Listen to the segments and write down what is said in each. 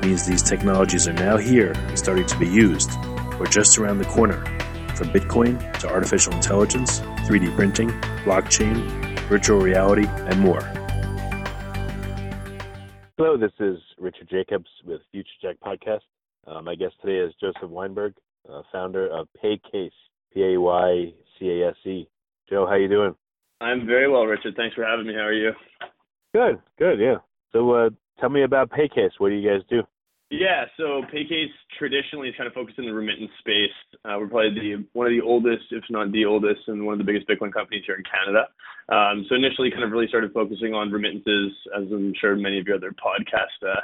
means these technologies are now here and starting to be used, or just around the corner, from Bitcoin to artificial intelligence, 3D printing, blockchain, virtual reality, and more. Hello, this is Richard Jacobs with Future Tech Podcast. Uh, my guest today is Joseph Weinberg, uh, founder of Paycase, P-A-Y-C-A-S-E. Joe, how you doing? I'm very well, Richard. Thanks for having me. How are you? Good, good, yeah. So, uh, tell me about Paycase. What do you guys do? Yeah, so Paycase traditionally is kind of focused in the remittance space. Uh, we're probably the one of the oldest, if not the oldest, and one of the biggest Bitcoin companies here in Canada. Um, so initially, kind of really started focusing on remittances, as I'm sure many of your other podcast uh,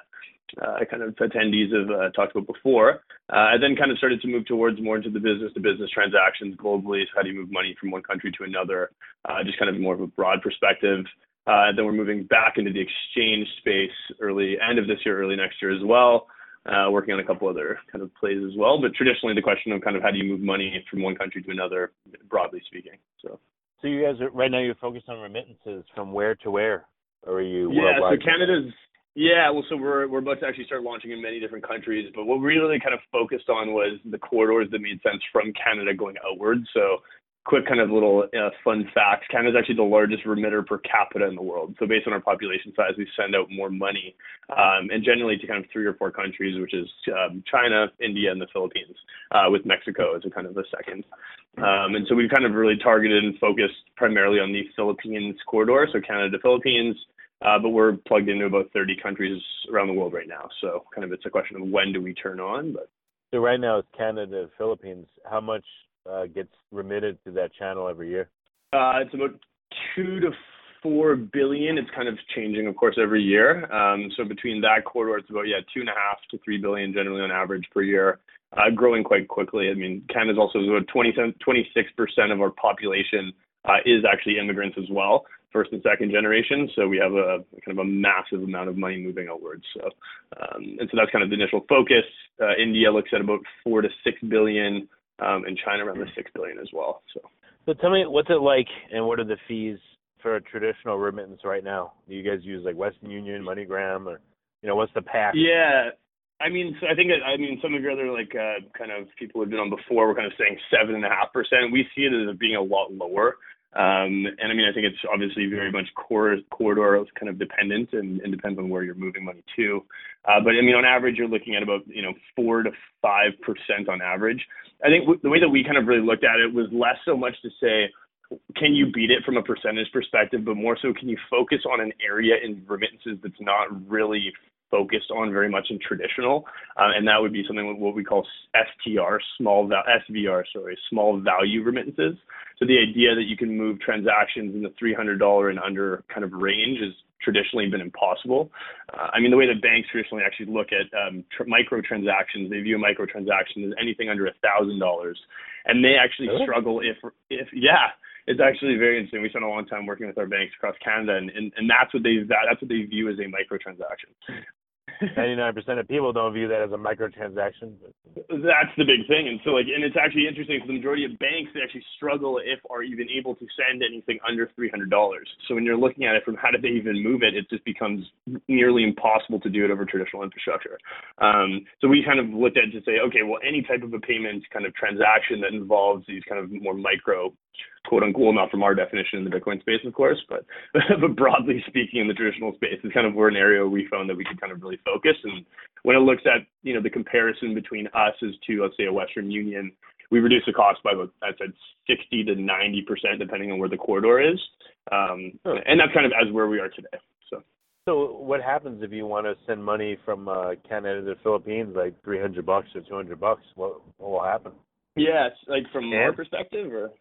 uh, kind of attendees have uh, talked about before. Uh, I then kind of started to move towards more into the business-to-business transactions globally. So how do you move money from one country to another? Uh, just kind of more of a broad perspective. Uh, then we're moving back into the exchange space early end of this year, early next year as well. Uh, working on a couple other kind of plays as well. But traditionally, the question of kind of how do you move money from one country to another, broadly speaking. So. So you guys are right now you're focused on remittances from where to where, or are you? Yeah, worldwide? so Canada's yeah, well, so we're we're about to actually start launching in many different countries, but what we really kind of focused on was the corridors that made sense from Canada going outward. So, quick kind of little uh, fun facts: Canada is actually the largest remitter per capita in the world. So, based on our population size, we send out more money, um, and generally to kind of three or four countries, which is um, China, India, and the Philippines, uh, with Mexico as a kind of a second. Um, and so we've kind of really targeted and focused primarily on the Philippines corridor, so Canada Philippines. Uh, but we're plugged into about 30 countries around the world right now. So kind of it's a question of when do we turn on. But so right now it's Canada, Philippines. How much uh, gets remitted to that channel every year? Uh, it's about two to four billion. It's kind of changing, of course, every year. Um, so between that corridor, it's about yeah two and a half to three billion generally on average per year. Uh, growing quite quickly. I mean, Canada's also about 20, 26% of our population uh, is actually immigrants as well first and second generation. So we have a kind of a massive amount of money moving outwards. So um, and so that's kind of the initial focus. Uh, India looks at about four to six billion, um, and China around the six billion as well. So. So tell me, what's it like, and what are the fees for a traditional remittance right now? Do you guys use like Western Union, MoneyGram, or you know, what's the pack? Yeah, I mean, so I think I mean some of your other like uh, kind of people who've been on before were kind of saying seven and a half percent. We see it as being a lot lower. Um, and I mean, I think it's obviously very much core, corridor kind of dependent and, and depends on where you're moving money to. Uh, but I mean, on average, you're looking at about you know four to five percent on average. I think w- the way that we kind of really looked at it was less so much to say can you beat it from a percentage perspective, but more so can you focus on an area in remittances that's not really focused on very much in traditional, uh, and that would be something what we call STR, small val- SVR, sorry, small value remittances. So the idea that you can move transactions in the $300 and under kind of range is traditionally been impossible. Uh, I mean, the way that banks traditionally actually look at um, tr- microtransactions, they view a microtransaction as anything under a thousand dollars, and they actually struggle if if yeah. It's actually very interesting. We spent a long time working with our banks across Canada, and, and, and that's what they that's what they view as a microtransaction. 99% of people don't view that as a microtransaction. That's the big thing. And so like and it's actually interesting because the majority of banks they actually struggle if are even able to send anything under $300. So when you're looking at it from how do they even move it, it just becomes nearly impossible to do it over traditional infrastructure. Um, so we kind of looked at to say, okay, well any type of a payment kind of transaction that involves these kind of more micro quote unquote, not from our definition in the Bitcoin space, of course, but but broadly speaking, in the traditional space is kind of where an area we found that we could kind of really focus. And when it looks at you know the comparison between us as to let's say a Western Union, we reduce the cost by about I said 60 to 90 percent depending on where the corridor is, um, and that's kind of as where we are today. So. So what happens if you want to send money from uh, Canada to the Philippines, like three hundred bucks or two hundred bucks? What what will happen? Yeah, like from our perspective, or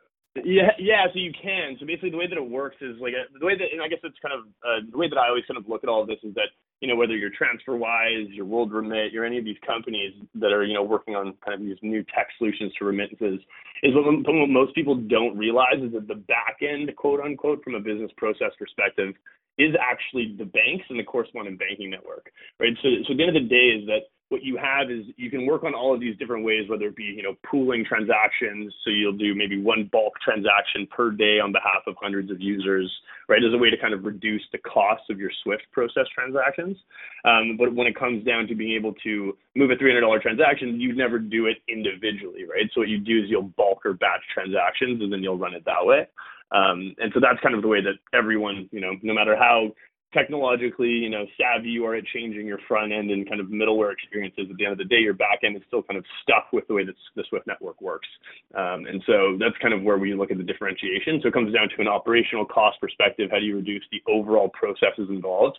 yeah, yeah. So you can. So basically, the way that it works is like a, the way that, and I guess it's kind of uh, the way that I always kind of look at all of this is that you know whether you're TransferWise, your WorldRemit, you're any of these companies that are you know working on kind of these new tech solutions to remittances, is what, what most people don't realize is that the back end, quote unquote, from a business process perspective, is actually the banks and the correspondent banking network, right? So, so at the end of the day is that what you have is you can work on all of these different ways, whether it be, you know, pooling transactions. So you'll do maybe one bulk transaction per day on behalf of hundreds of users, right, as a way to kind of reduce the cost of your Swift process transactions. Um, but when it comes down to being able to move a $300 transaction, you'd never do it individually, right? So what you do is you'll bulk or batch transactions and then you'll run it that way. Um, and so that's kind of the way that everyone, you know, no matter how technologically, you know, savvy you are at changing your front end and kind of middleware experiences, at the end of the day, your back end is still kind of stuck with the way that the Swift network works. Um, and so that's kind of where we look at the differentiation. So it comes down to an operational cost perspective. How do you reduce the overall processes involved?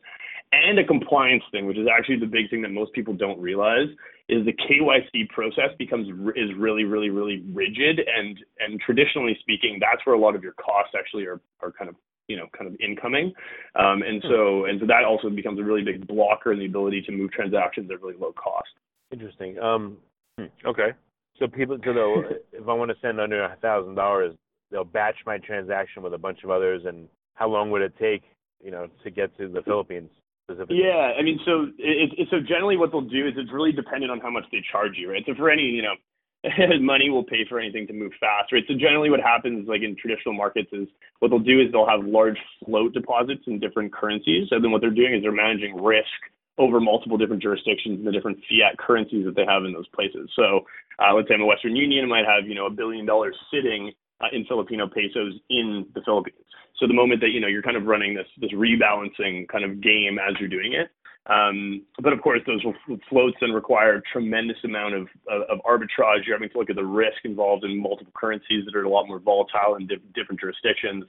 And a compliance thing, which is actually the big thing that most people don't realize, is the KYC process becomes is really, really, really rigid. And and traditionally speaking, that's where a lot of your costs actually are are kind of you know kind of incoming. Um, and hmm. so and so that also becomes a really big blocker in the ability to move transactions at really low cost. Interesting. Um hmm, okay. So people so they'll if i want to send under a thousand dollars they'll batch my transaction with a bunch of others and how long would it take you know to get to the philippines specifically. yeah i mean so it, it so generally what they'll do is it's really dependent on how much they charge you right? So for any you know money will pay for anything to move fast, right? So generally what happens like in traditional markets is what they'll do is they'll have large float deposits in different currencies. And then what they're doing is they're managing risk over multiple different jurisdictions and the different fiat currencies that they have in those places. So uh, let's say a Western Union might have, you know, a billion dollars sitting uh, in Filipino pesos in the Philippines. So the moment that, you know, you're kind of running this, this rebalancing kind of game as you're doing it, um, but of course, those floats then require a tremendous amount of, of, of, arbitrage. You're having to look at the risk involved in multiple currencies that are a lot more volatile in diff- different jurisdictions.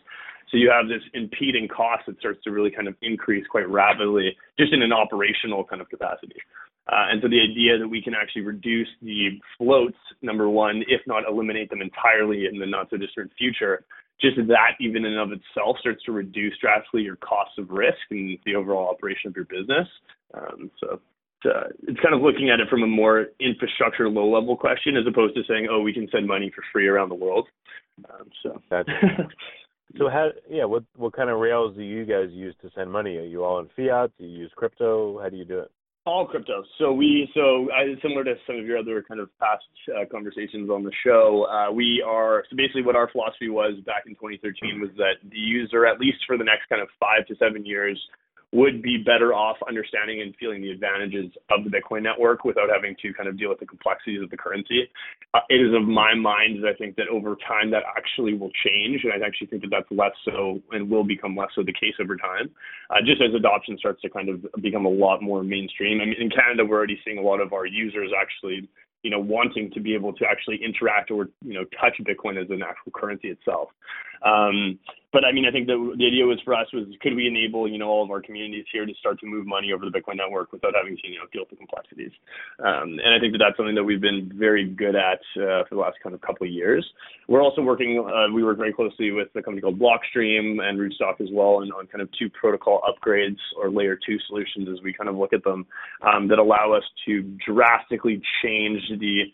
So you have this impeding cost that starts to really kind of increase quite rapidly, just in an operational kind of capacity. Uh, and so the idea that we can actually reduce the floats, number one, if not eliminate them entirely in the not so distant future, just that even in and of itself starts to reduce drastically your cost of risk and the overall operation of your business. Um, so uh, it's kind of looking at it from a more infrastructure low level question as opposed to saying, oh, we can send money for free around the world. Um, so that's so how yeah what what kind of rails do you guys use to send money? Are you all in fiat? Do you use crypto? How do you do it? All crypto. So we, so uh, similar to some of your other kind of past uh, conversations on the show, uh, we are, so basically what our philosophy was back in 2013 was that the user, at least for the next kind of five to seven years, would be better off understanding and feeling the advantages of the Bitcoin network without having to kind of deal with the complexities of the currency. Uh, it is of my mind that I think that over time that actually will change, and I actually think that that's less so and will become less so the case over time, uh, just as adoption starts to kind of become a lot more mainstream. I mean, in Canada, we're already seeing a lot of our users actually you know, wanting to be able to actually interact or, you know, touch Bitcoin as an actual currency itself. Um, but I mean, I think the, the idea was for us was could we enable, you know, all of our communities here to start to move money over the Bitcoin network without having to, you know, deal with the complexities. Um, and I think that that's something that we've been very good at uh, for the last kind of couple of years. We're also working, uh, we work very closely with a company called Blockstream and Rootstock as well, and on kind of two protocol upgrades or layer two solutions as we kind of look at them um, that allow us to drastically change the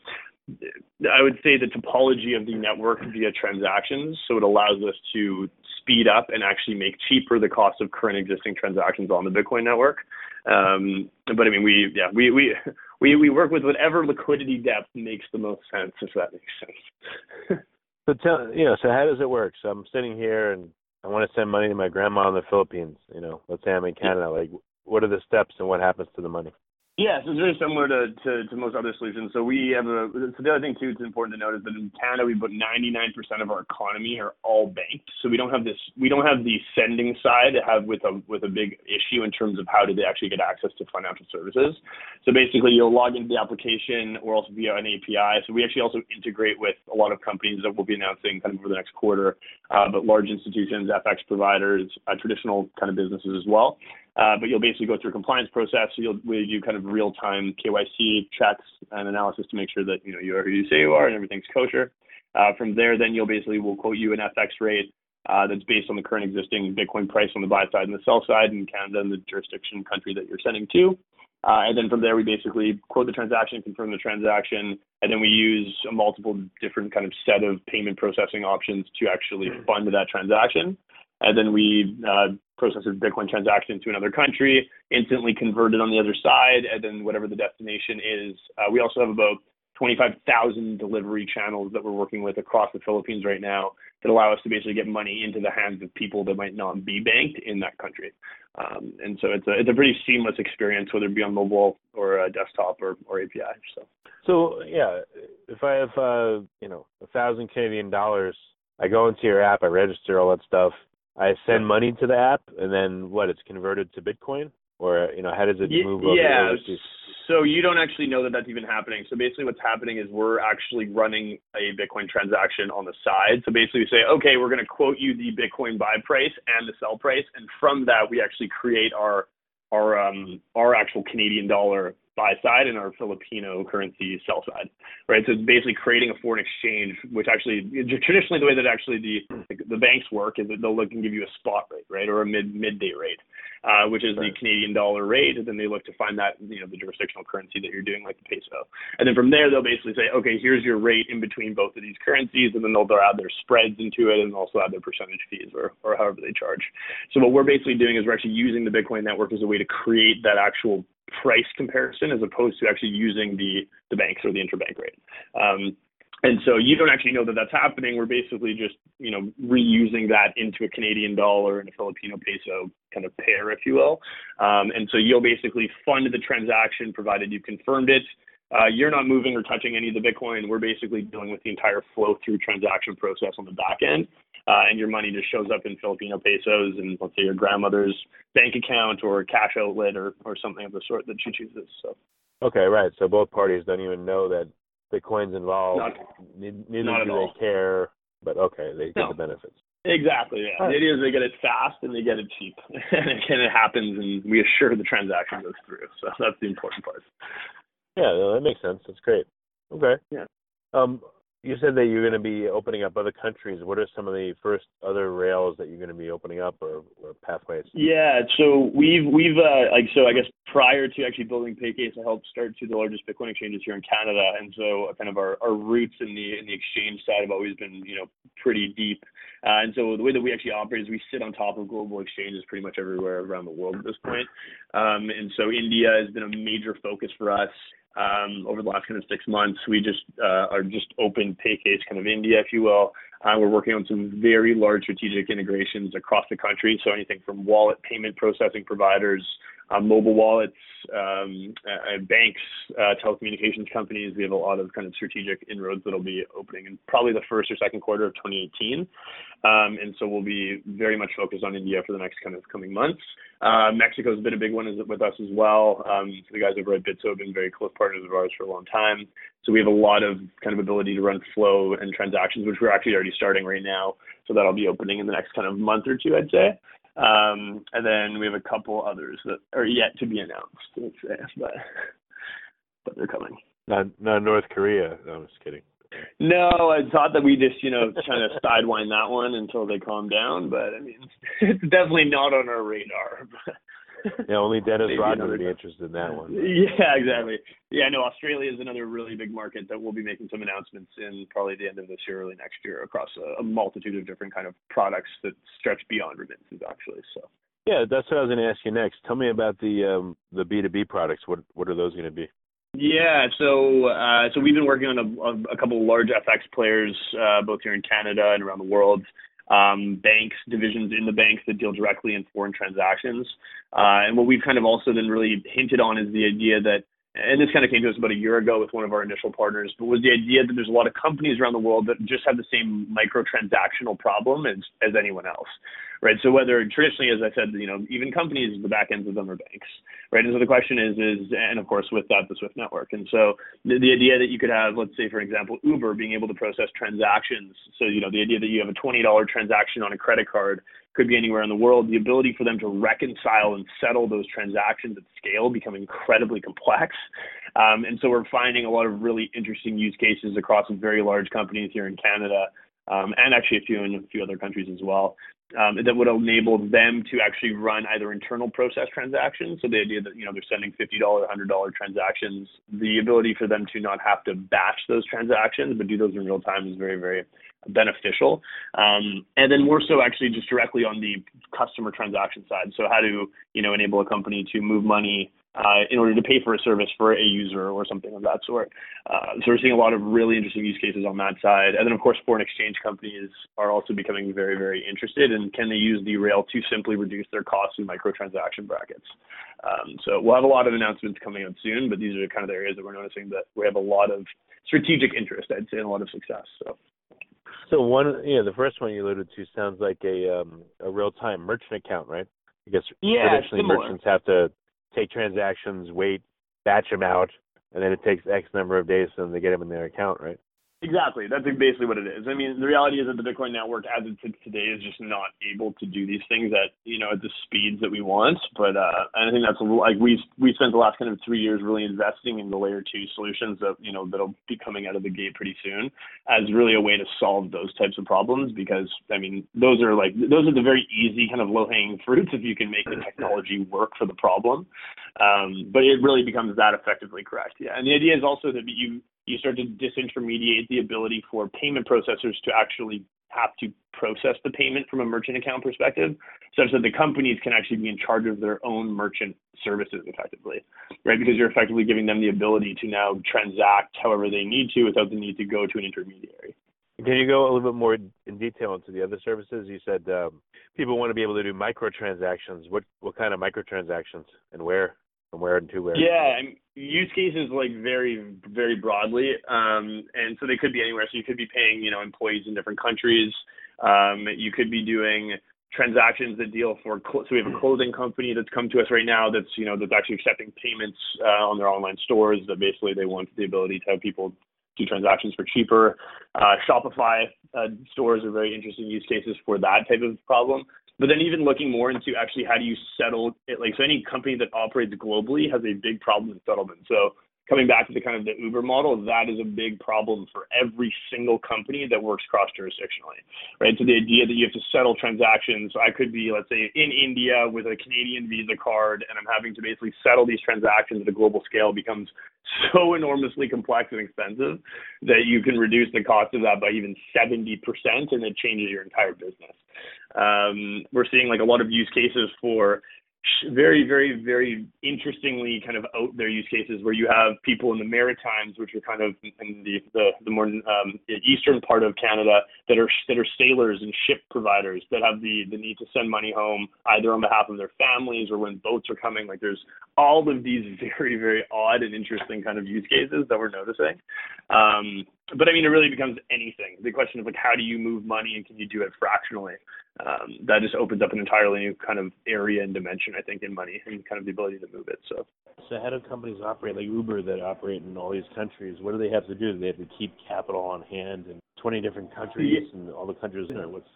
I would say the topology of the network via transactions. So it allows us to speed up and actually make cheaper the cost of current existing transactions on the Bitcoin network. Um, but I mean, we yeah we we we we work with whatever liquidity depth makes the most sense, if that makes sense. so tell you know, so how does it work? So I'm sitting here and I want to send money to my grandma in the Philippines. You know, let's say I'm in Canada. Like, what are the steps and what happens to the money? Yeah, so it's very similar to, to, to most other solutions. So we have a so the other thing too it's important to note is that in Canada we put 99% of our economy are all banked. So we don't have this we don't have the sending side have with a with a big issue in terms of how do they actually get access to financial services. So basically you'll log into the application or else via an API. So we actually also integrate with a lot of companies that we'll be announcing kind of over the next quarter, uh, but large institutions, FX providers, uh, traditional kind of businesses as well. Uh, but you'll basically go through a compliance process. So you'll we do kind of real-time KYC checks and analysis to make sure that you know you are who you say you are and everything's kosher. Uh, from there, then you'll basically we'll quote you an FX rate uh, that's based on the current existing Bitcoin price on the buy side and the sell side in Canada and the jurisdiction country that you're sending to. Uh, and then from there, we basically quote the transaction, confirm the transaction, and then we use a multiple different kind of set of payment processing options to actually fund that transaction and then we uh, process a Bitcoin transaction to another country, instantly convert it on the other side, and then whatever the destination is. Uh, we also have about 25,000 delivery channels that we're working with across the Philippines right now that allow us to basically get money into the hands of people that might not be banked in that country. Um, and so it's a it's a pretty seamless experience, whether it be on mobile or desktop or, or API. So. So yeah, if I have uh, you know a thousand Canadian dollars, I go into your app, I register all that stuff, I send money to the app, and then what? It's converted to Bitcoin, or you know, how does it move over? Yeah. So you don't actually know that that's even happening. So basically, what's happening is we're actually running a Bitcoin transaction on the side. So basically, we say, okay, we're going to quote you the Bitcoin buy price and the sell price, and from that, we actually create our our um our actual Canadian dollar buy side and our Filipino currency sell side, right? So it's basically creating a foreign exchange, which actually traditionally the way that actually the the banks work is that they'll look and give you a spot rate, right, or a mid midday rate, uh, which is right. the Canadian dollar rate, and then they look to find that you know the jurisdictional currency that you're doing, like the peso, and then from there they'll basically say, okay, here's your rate in between both of these currencies, and then they'll, they'll add their spreads into it, and also add their percentage fees or or however they charge. So what we're basically doing is we're actually using the Bitcoin network as a way to create that actual price comparison as opposed to actually using the the banks or the interbank rate. Um, and so you don't actually know that that's happening. We're basically just, you know, reusing that into a Canadian dollar and a Filipino peso kind of pair, if you will. Um, and so you'll basically fund the transaction provided you confirmed it. Uh, you're not moving or touching any of the Bitcoin. We're basically dealing with the entire flow through transaction process on the back end uh, and your money just shows up in Filipino pesos and let's say your grandmother's bank account or cash outlet or, or something of the sort that she chooses. So. Okay, right. So both parties don't even know that Bitcoin's involved. Not, Neither not do they all. care, but okay, they get no. the benefits. Exactly. Yeah. Right. The idea is they get it fast and they get it cheap, and it happens, and we assure the transaction goes through. So that's the important part. Yeah, that makes sense. That's great. Okay. Yeah. Um, you said that you're going to be opening up other countries. What are some of the first other rails that you're going to be opening up or, or pathways? Yeah, so we've we've uh, like so I guess prior to actually building Paycase, I helped start two of the largest Bitcoin exchanges here in Canada, and so kind of our, our roots in the in the exchange side have always been you know pretty deep. Uh, and so the way that we actually operate is we sit on top of global exchanges pretty much everywhere around the world at this point. Um, and so India has been a major focus for us over the last kind of six months. We just uh, are just open Paycase kind of India, if you will. Uh, we're working on some very large strategic integrations across the country. So anything from wallet payment processing providers, mobile wallets, um, uh, banks, uh, telecommunications companies. We have a lot of kind of strategic inroads that'll be opening in probably the first or second quarter of 2018. Um, and so we'll be very much focused on India for the next kind of coming months. Uh, Mexico has been a big one with us as well. Um, the guys over at Bitso have been very close partners of ours for a long time. So we have a lot of kind of ability to run flow and transactions, which we're actually already starting right now. So that'll be opening in the next kind of month or two, I'd say. Um, and then we have a couple others that are yet to be announced, let's say, but but they're coming. Not not North Korea. No, I'm just kidding. No, I thought that we just, you know, kind of sidewind that one until they calm down, but I mean, it's definitely not on our radar. Yeah, only Dennis Rodman would be interested in that one. Yeah, exactly. Yeah, no, Australia is another really big market that we'll be making some announcements in probably the end of this year, early next year, across a, a multitude of different kind of products that stretch beyond remittances, actually. So. Yeah, that's what I was going to ask you next. Tell me about the um, the B two B products. What what are those going to be? Yeah, so uh, so we've been working on a, a couple of large FX players, uh, both here in Canada and around the world. Um, banks, divisions in the banks that deal directly in foreign transactions. Uh, and what we've kind of also then really hinted on is the idea that and this kind of came to us about a year ago with one of our initial partners, but was the idea that there's a lot of companies around the world that just have the same microtransactional problem as, as anyone else right? So whether traditionally, as I said, you know, even companies, the back ends of them are banks, right? And so the question is, is, and of course with that, the Swift network. And so the, the idea that you could have, let's say, for example, Uber being able to process transactions. So, you know, the idea that you have a $20 transaction on a credit card could be anywhere in the world. The ability for them to reconcile and settle those transactions at scale become incredibly complex. Um, and so we're finding a lot of really interesting use cases across very large companies here in Canada um, and actually a few in a few other countries as well um, that would enable them to actually run either internal process transactions. So the idea that you know they're sending fifty dollar, hundred dollar transactions, the ability for them to not have to batch those transactions but do those in real time is very very beneficial. Um, and then more so actually just directly on the customer transaction side. So how to you know enable a company to move money uh, in order to pay for a service for a user or something of that sort. Uh, so we're seeing a lot of really interesting use cases on that side. And then, of course, foreign exchange companies are also becoming very, very interested in can they use the rail to simply reduce their costs in microtransaction brackets. Um, so we'll have a lot of announcements coming out soon, but these are kind of the areas that we're noticing that we have a lot of strategic interest, I'd say, and a lot of success. So. So one, you know, the first one you alluded to sounds like a um, a real time merchant account, right? I guess yeah, traditionally merchants have to take transactions, wait, batch them out, and then it takes X number of days for them to get them in their account, right? Exactly. That's basically what it is. I mean, the reality is that the Bitcoin network, as it sits today, is just not able to do these things at you know at the speeds that we want. But uh, and I think that's like we we spent the last kind of three years really investing in the layer two solutions that you know that'll be coming out of the gate pretty soon as really a way to solve those types of problems. Because I mean, those are like those are the very easy kind of low hanging fruits if you can make the technology work for the problem. Um, but it really becomes that effectively correct. Yeah, and the idea is also that you you start to disintermediate the ability for payment processors to actually have to process the payment from a merchant account perspective, such that the companies can actually be in charge of their own merchant services effectively, right? Because you're effectively giving them the ability to now transact however they need to without the need to go to an intermediary. Can you go a little bit more in detail into the other services? You said um, people want to be able to do microtransactions. What what kind of microtransactions and where? From where to where? Yeah, and use cases like very very broadly, um, and so they could be anywhere. So you could be paying you know employees in different countries. Um, you could be doing transactions that deal for so we have a clothing company that's come to us right now that's you know that's actually accepting payments uh, on their online stores that basically they want the ability to have people do transactions for cheaper. Uh, Shopify uh, stores are very interesting use cases for that type of problem. But then even looking more into actually how do you settle it, like so any company that operates globally has a big problem in settlement. So coming back to the kind of the Uber model, that is a big problem for every single company that works cross jurisdictionally, right? So the idea that you have to settle transactions, I could be, let's say, in India with a Canadian Visa card, and I'm having to basically settle these transactions at a global scale becomes so enormously complex and expensive that you can reduce the cost of that by even 70%, and it changes your entire business. Um, we're seeing like a lot of use cases for very, very, very interestingly kind of out there use cases where you have people in the Maritimes, which are kind of in the the, the more um, eastern part of Canada, that are that are sailors and ship providers that have the the need to send money home either on behalf of their families or when boats are coming. Like there's all of these very, very odd and interesting kind of use cases that we're noticing. Um, but I mean, it really becomes anything. The question of like, how do you move money and can you do it fractionally? Um, that just opens up an entirely new kind of area and dimension, I think, in money and kind of the ability to move it. So, so how do companies operate like Uber that operate in all these countries? What do they have to do? Do they have to keep capital on hand in 20 different countries yeah. and all the countries? Or what's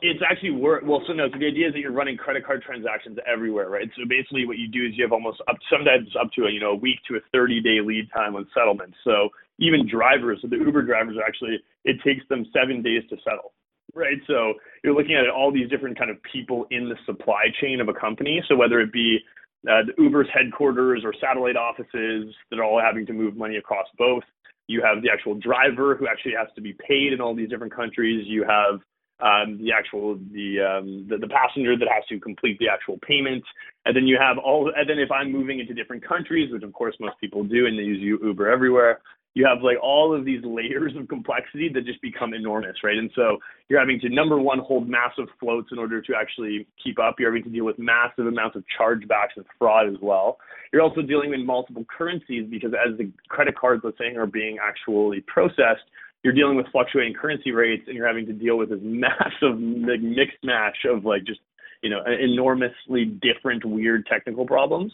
it's actually work. Well, so no. So the idea is that you're running credit card transactions everywhere, right? So basically, what you do is you have almost up sometimes up to a you know a week to a 30 day lead time on settlement. So even drivers, so the Uber drivers are actually, it takes them seven days to settle, right? So you're looking at all these different kind of people in the supply chain of a company. So whether it be uh, the Uber's headquarters or satellite offices that are all having to move money across both. You have the actual driver who actually has to be paid in all these different countries. You have um, the actual the, um, the the passenger that has to complete the actual payment, and then you have all. And then if I'm moving into different countries, which of course most people do, and they use Uber everywhere, you have like all of these layers of complexity that just become enormous, right? And so you're having to number one hold massive floats in order to actually keep up. You're having to deal with massive amounts of chargebacks and fraud as well. You're also dealing with multiple currencies because as the credit cards, let's say, are being actually processed, you're dealing with fluctuating currency rates and you're having to deal with this massive mixed match of like just you know enormously different weird technical problems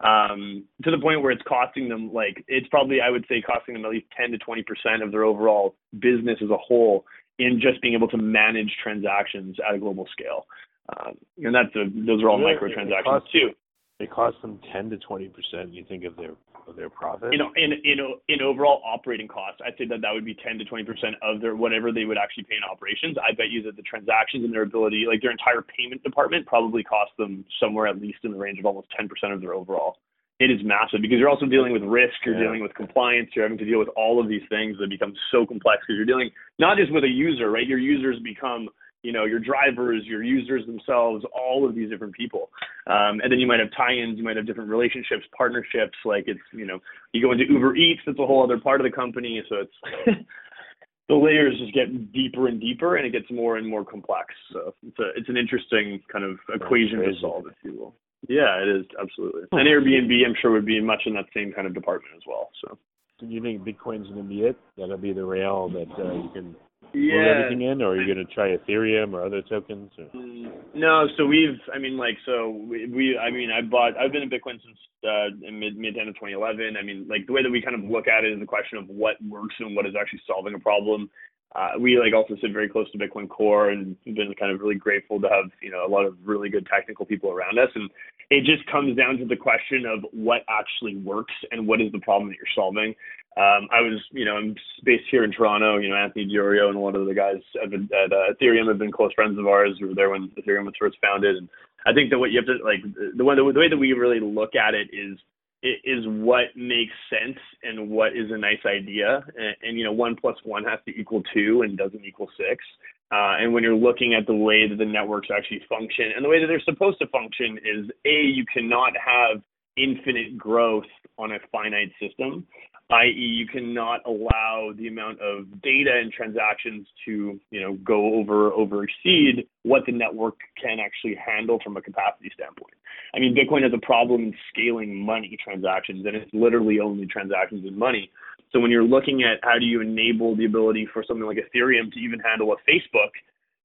um, to the point where it's costing them like it's probably i would say costing them at least 10 to 20 percent of their overall business as a whole in just being able to manage transactions at a global scale. Um, and that's a, those are all yeah, microtransactions too it costs them 10 to 20 percent you think of their of their profit you know in in in overall operating costs i'd say that that would be 10 to 20 percent of their whatever they would actually pay in operations i bet you that the transactions and their ability like their entire payment department probably cost them somewhere at least in the range of almost 10 percent of their overall it is massive because you're also dealing with risk, you're yeah. dealing with compliance, you're having to deal with all of these things that become so complex because you're dealing not just with a user, right? Your users become you know your drivers your users themselves all of these different people. Um, and then you might have tie-ins you might have different relationships partnerships like it's you know you go into uber eats that's a whole other part of the company so it's the layers just get deeper and deeper and it gets more and more complex. So it's a it's an interesting kind of equation to solve if you will. Yeah it is absolutely. And airbnb i'm sure would be much in that same kind of department as well so. Do you think bitcoin's going to be it? That'll be the rail that uh, you can yeah. everything in, or are you going to try Ethereum or other tokens? Or? Mm, no, so we've, I mean, like, so we, we, I mean, I bought, I've been in Bitcoin since uh, mid mid end of 2011. I mean, like the way that we kind of look at it is the question of what works and what is actually solving a problem. Uh, we like also sit very close to Bitcoin Core and been kind of really grateful to have you know a lot of really good technical people around us. And it just comes down to the question of what actually works and what is the problem that you're solving. Um, I was, you know, I'm based here in Toronto. You know, Anthony Di Iorio and a lot of the guys at, at uh, Ethereum have been close friends of ours. We were there when Ethereum was first founded, and I think that what you have to like the one the way that we really look at it is is what makes sense and what is a nice idea. And, and you know, one plus one has to equal two and doesn't equal six. Uh, and when you're looking at the way that the networks actually function and the way that they're supposed to function is a you cannot have infinite growth on a finite system i.e., you cannot allow the amount of data and transactions to, you know, go over over exceed what the network can actually handle from a capacity standpoint. I mean, Bitcoin has a problem in scaling money transactions, and it's literally only transactions in money. So when you're looking at how do you enable the ability for something like Ethereum to even handle a Facebook,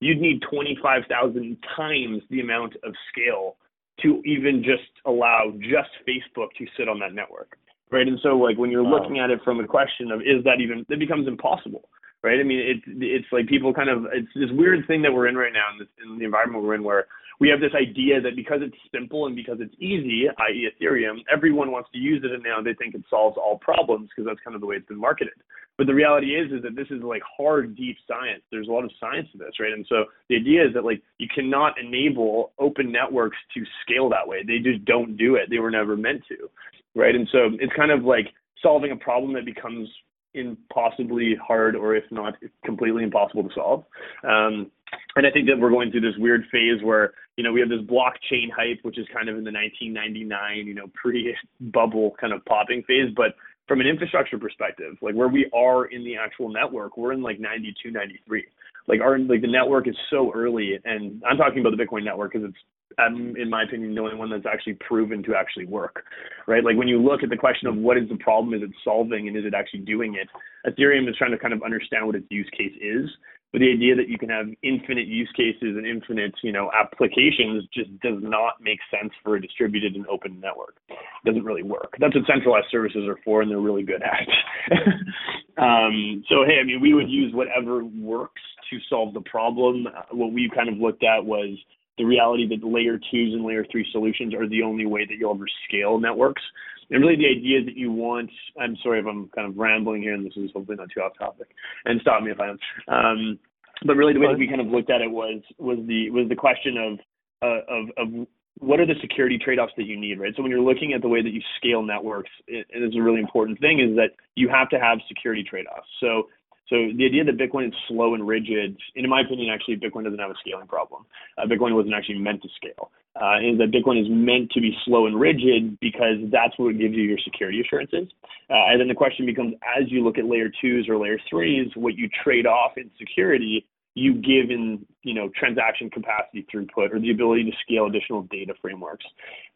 you'd need 25,000 times the amount of scale to even just allow just Facebook to sit on that network right? And so like when you're wow. looking at it from the question of is that even it becomes impossible, right? I mean, it's it's like people kind of it's this weird thing that we're in right now in, this, in the environment we're in where we have this idea that because it's simple and because it's easy, i.e. Ethereum, everyone wants to use it and now they think it solves all problems because that's kind of the way it's been marketed. But the reality is is that this is like hard, deep science. There's a lot of science to this, right? And so the idea is that like you cannot enable open networks to scale that way. They just don't do it. They were never meant to right? And so it's kind of like solving a problem that becomes impossibly hard or if not completely impossible to solve. Um, and I think that we're going through this weird phase where, you know, we have this blockchain hype, which is kind of in the 1999, you know, pre-bubble kind of popping phase. But from an infrastructure perspective, like where we are in the actual network, we're in like 92, 93. Like our like the network is so early, and I'm talking about the Bitcoin network because it's um, in my opinion, the only one that's actually proven to actually work, right? Like when you look at the question of what is the problem, is it solving, and is it actually doing it? Ethereum is trying to kind of understand what its use case is, but the idea that you can have infinite use cases and infinite, you know, applications just does not make sense for a distributed and open network. It doesn't really work. That's what centralized services are for, and they're really good at. um, so hey, I mean, we would use whatever works to solve the problem. Uh, what we kind of looked at was the reality that layer twos and layer three solutions are the only way that you'll ever scale networks. And really the idea that you want, I'm sorry if I'm kind of rambling here and this is hopefully not too off topic and stop me if I am. Um, but really the way that we kind of looked at it was, was the, was the question of, uh, of, of what are the security trade-offs that you need, right? So when you're looking at the way that you scale networks, and it, it is a really important thing is that you have to have security trade-offs. So so the idea that Bitcoin is slow and rigid, in my opinion, actually Bitcoin doesn't have a scaling problem. Uh, Bitcoin wasn't actually meant to scale. uh, is that Bitcoin is meant to be slow and rigid because that's what gives you your security assurances. Uh, and then the question becomes, as you look at layer twos or layer threes, what you trade off in security, you give in, you know, transaction capacity throughput or the ability to scale additional data frameworks.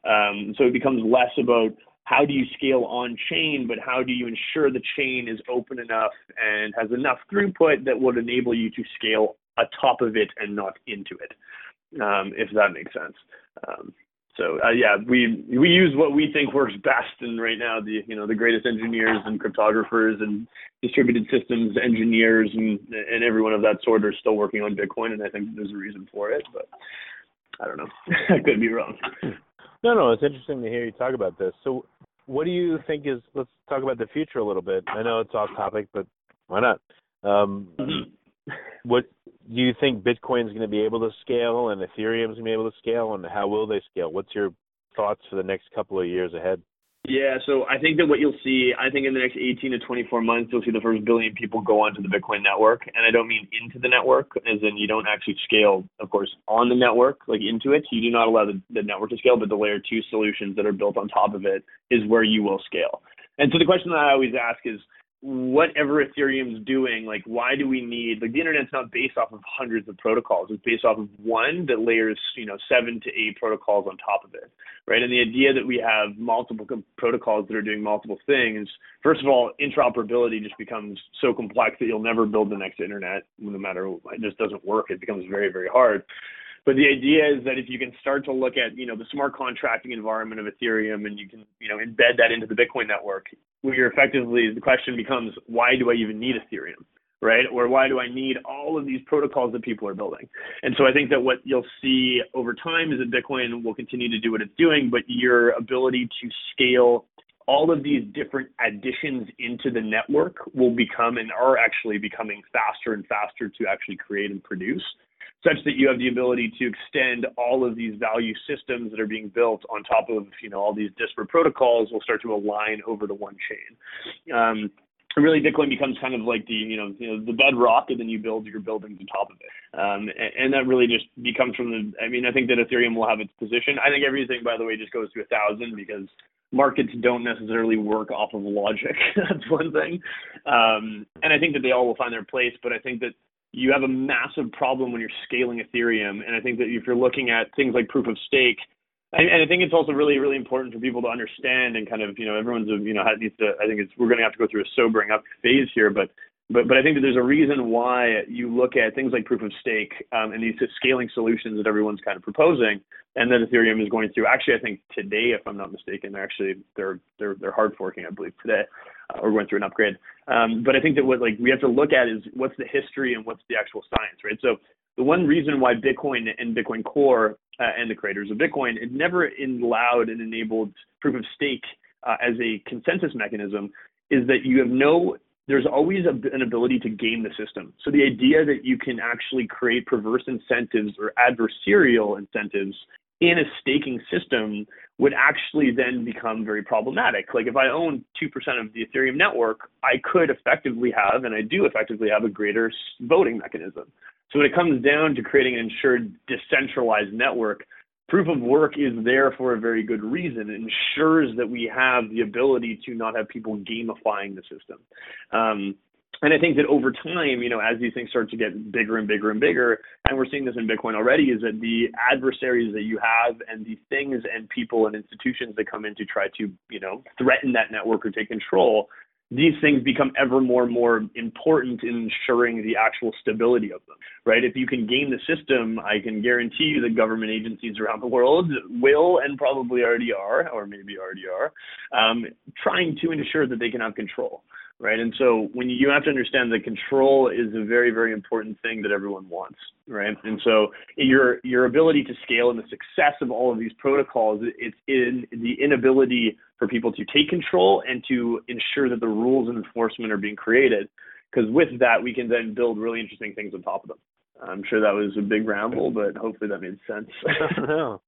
Um, so it becomes less about how do you scale on chain, but how do you ensure the chain is open enough and has enough throughput that would enable you to scale atop of it and not into it, um, if that makes sense. Um, so uh, yeah, we we use what we think works best, and right now the you know the greatest engineers and cryptographers and distributed systems engineers and and everyone of that sort are still working on Bitcoin, and I think there's a reason for it, but I don't know, I could be wrong. No, no, it's interesting to hear you talk about this. So, what do you think is? Let's talk about the future a little bit. I know it's off topic, but why not? Um, mm-hmm what do you think Bitcoin is going to be able to scale and Ethereum is going to be able to scale, and how will they scale? What's your thoughts for the next couple of years ahead? Yeah, so I think that what you'll see, I think in the next 18 to 24 months, you'll see the first billion people go onto the Bitcoin network. And I don't mean into the network, as in you don't actually scale, of course, on the network, like into it. You do not allow the, the network to scale, but the layer two solutions that are built on top of it is where you will scale. And so the question that I always ask is, whatever Ethereum's doing, like why do we need like the internet's not based off of hundreds of protocols. It's based off of one that layers, you know, seven to eight protocols on top of it. Right. And the idea that we have multiple protocols that are doing multiple things, first of all, interoperability just becomes so complex that you'll never build the next internet, no matter it just doesn't work. It becomes very, very hard. But the idea is that if you can start to look at, you know, the smart contracting environment of Ethereum and you can, you know, embed that into the Bitcoin network, where you're effectively the question becomes, why do I even need Ethereum? Right? Or why do I need all of these protocols that people are building? And so I think that what you'll see over time is that Bitcoin will continue to do what it's doing, but your ability to scale all of these different additions into the network will become and are actually becoming faster and faster to actually create and produce such that you have the ability to extend all of these value systems that are being built on top of you know all these disparate protocols will start to align over to one chain. Um, really Bitcoin becomes kind of like the you know you know the bedrock, and then you build your buildings on top of it. Um, and, and, that really just becomes from the. I mean, I think that Ethereum will have its position. I think everything, by the way, just goes to a thousand because markets don't necessarily work off of logic. That's one thing. Um, and I think that they all will find their place. But I think that you have a massive problem when you're scaling Ethereum. And I think that if you're looking at things like proof of stake, and, I think it's also really, really important for people to understand and kind of, you know, everyone's, you know, needs to. I think it's we're going to have to go through a sobering up phase here, but but but I think that there's a reason why you look at things like proof of stake um, and these scaling solutions that everyone's kind of proposing, and that Ethereum is going through. Actually, I think today, if I'm not mistaken, they're actually they're they're they're hard forking, I believe today uh, or going through an upgrade. Um, but I think that what like we have to look at is what's the history and what's the actual science, right? So the one reason why Bitcoin and Bitcoin Core uh, and the creators of Bitcoin it never allowed and enabled proof of stake uh, as a consensus mechanism is that you have no there's always a, an ability to game the system. So the idea that you can actually create perverse incentives or adversarial incentives in a staking system would actually then become very problematic. Like if I own 2% of the Ethereum network, I could effectively have, and I do effectively have, a greater voting mechanism. So when it comes down to creating an insured decentralized network, proof of work is there for a very good reason. It ensures that we have the ability to not have people gamifying the system. Um, and I think that over time, you know, as these things start to get bigger and bigger and bigger, and we're seeing this in Bitcoin already, is that the adversaries that you have and the things and people and institutions that come in to try to, you know, threaten that network or take control, these things become ever more and more important in ensuring the actual stability of them, right? If you can game the system, I can guarantee you that government agencies around the world will and probably already are, or maybe already are, um, trying to ensure that they can have control right? And so when you, have to understand that control is a very, very important thing that everyone wants, right? And so your your ability to scale and the success of all of these protocols, it's in the inability for people to take control and to ensure that the rules and enforcement are being created. Because with that, we can then build really interesting things on top of them. I'm sure that was a big ramble, but hopefully that made sense. no,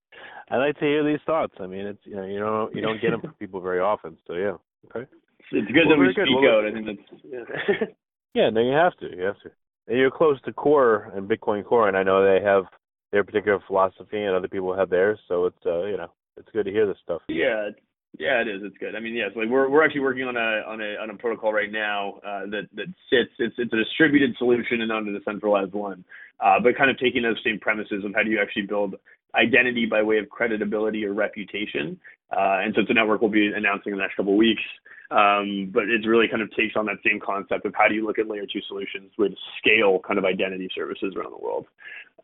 I like to hear these thoughts. I mean, it's you know you don't you don't get them from people very often, so yeah. Okay it's good well, that we speak well, out. I think that's yeah. yeah. No, you have to. You have to. And you're close to Core and Bitcoin Core, and I know they have their particular philosophy, and other people have theirs. So it's uh, you know it's good to hear this stuff. Yeah, yeah, it is. It's good. I mean, yes, like we're we're actually working on a on a on a protocol right now uh, that that sits. It's it's a distributed solution and not a decentralized one, uh, but kind of taking those same premises of how do you actually build identity by way of creditability or reputation. Uh, and so it's a network we'll be announcing in the next couple of weeks. Um, but it really kind of takes on that same concept of how do you look at layer two solutions with scale kind of identity services around the world.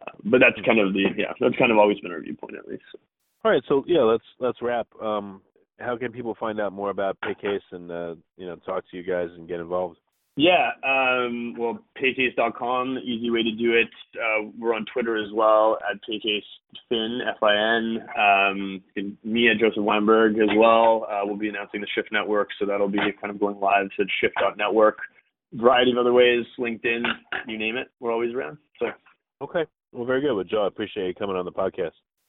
Uh, but that's kind of the yeah that's kind of always been our viewpoint at least. All right, so yeah, let's let's wrap. Um, how can people find out more about Paycase and uh, you know talk to you guys and get involved? Yeah, um, well, paycase.com, easy way to do it. Uh, we're on Twitter as well at paycasefin, F-I-N. Um, me and Joseph Weinberg as well. Uh, we'll be announcing the Shift Network, so that'll be kind of going live to shift.network. Variety of other ways, LinkedIn, you name it. We're always around. So. Okay. Well, very good. Well, Joe, I appreciate you coming on the podcast.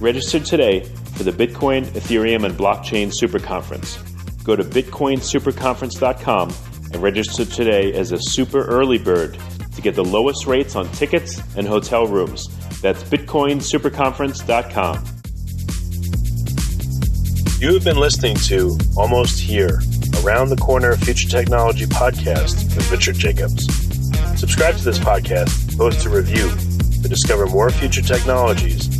Register today for the Bitcoin, Ethereum, and Blockchain Super Conference. Go to bitcoinsuperconference.com and register today as a super early bird to get the lowest rates on tickets and hotel rooms. That's bitcoinsuperconference.com. You have been listening to Almost Here, Around the Corner Future Technology podcast with Richard Jacobs. Subscribe to this podcast, post a review to discover more future technologies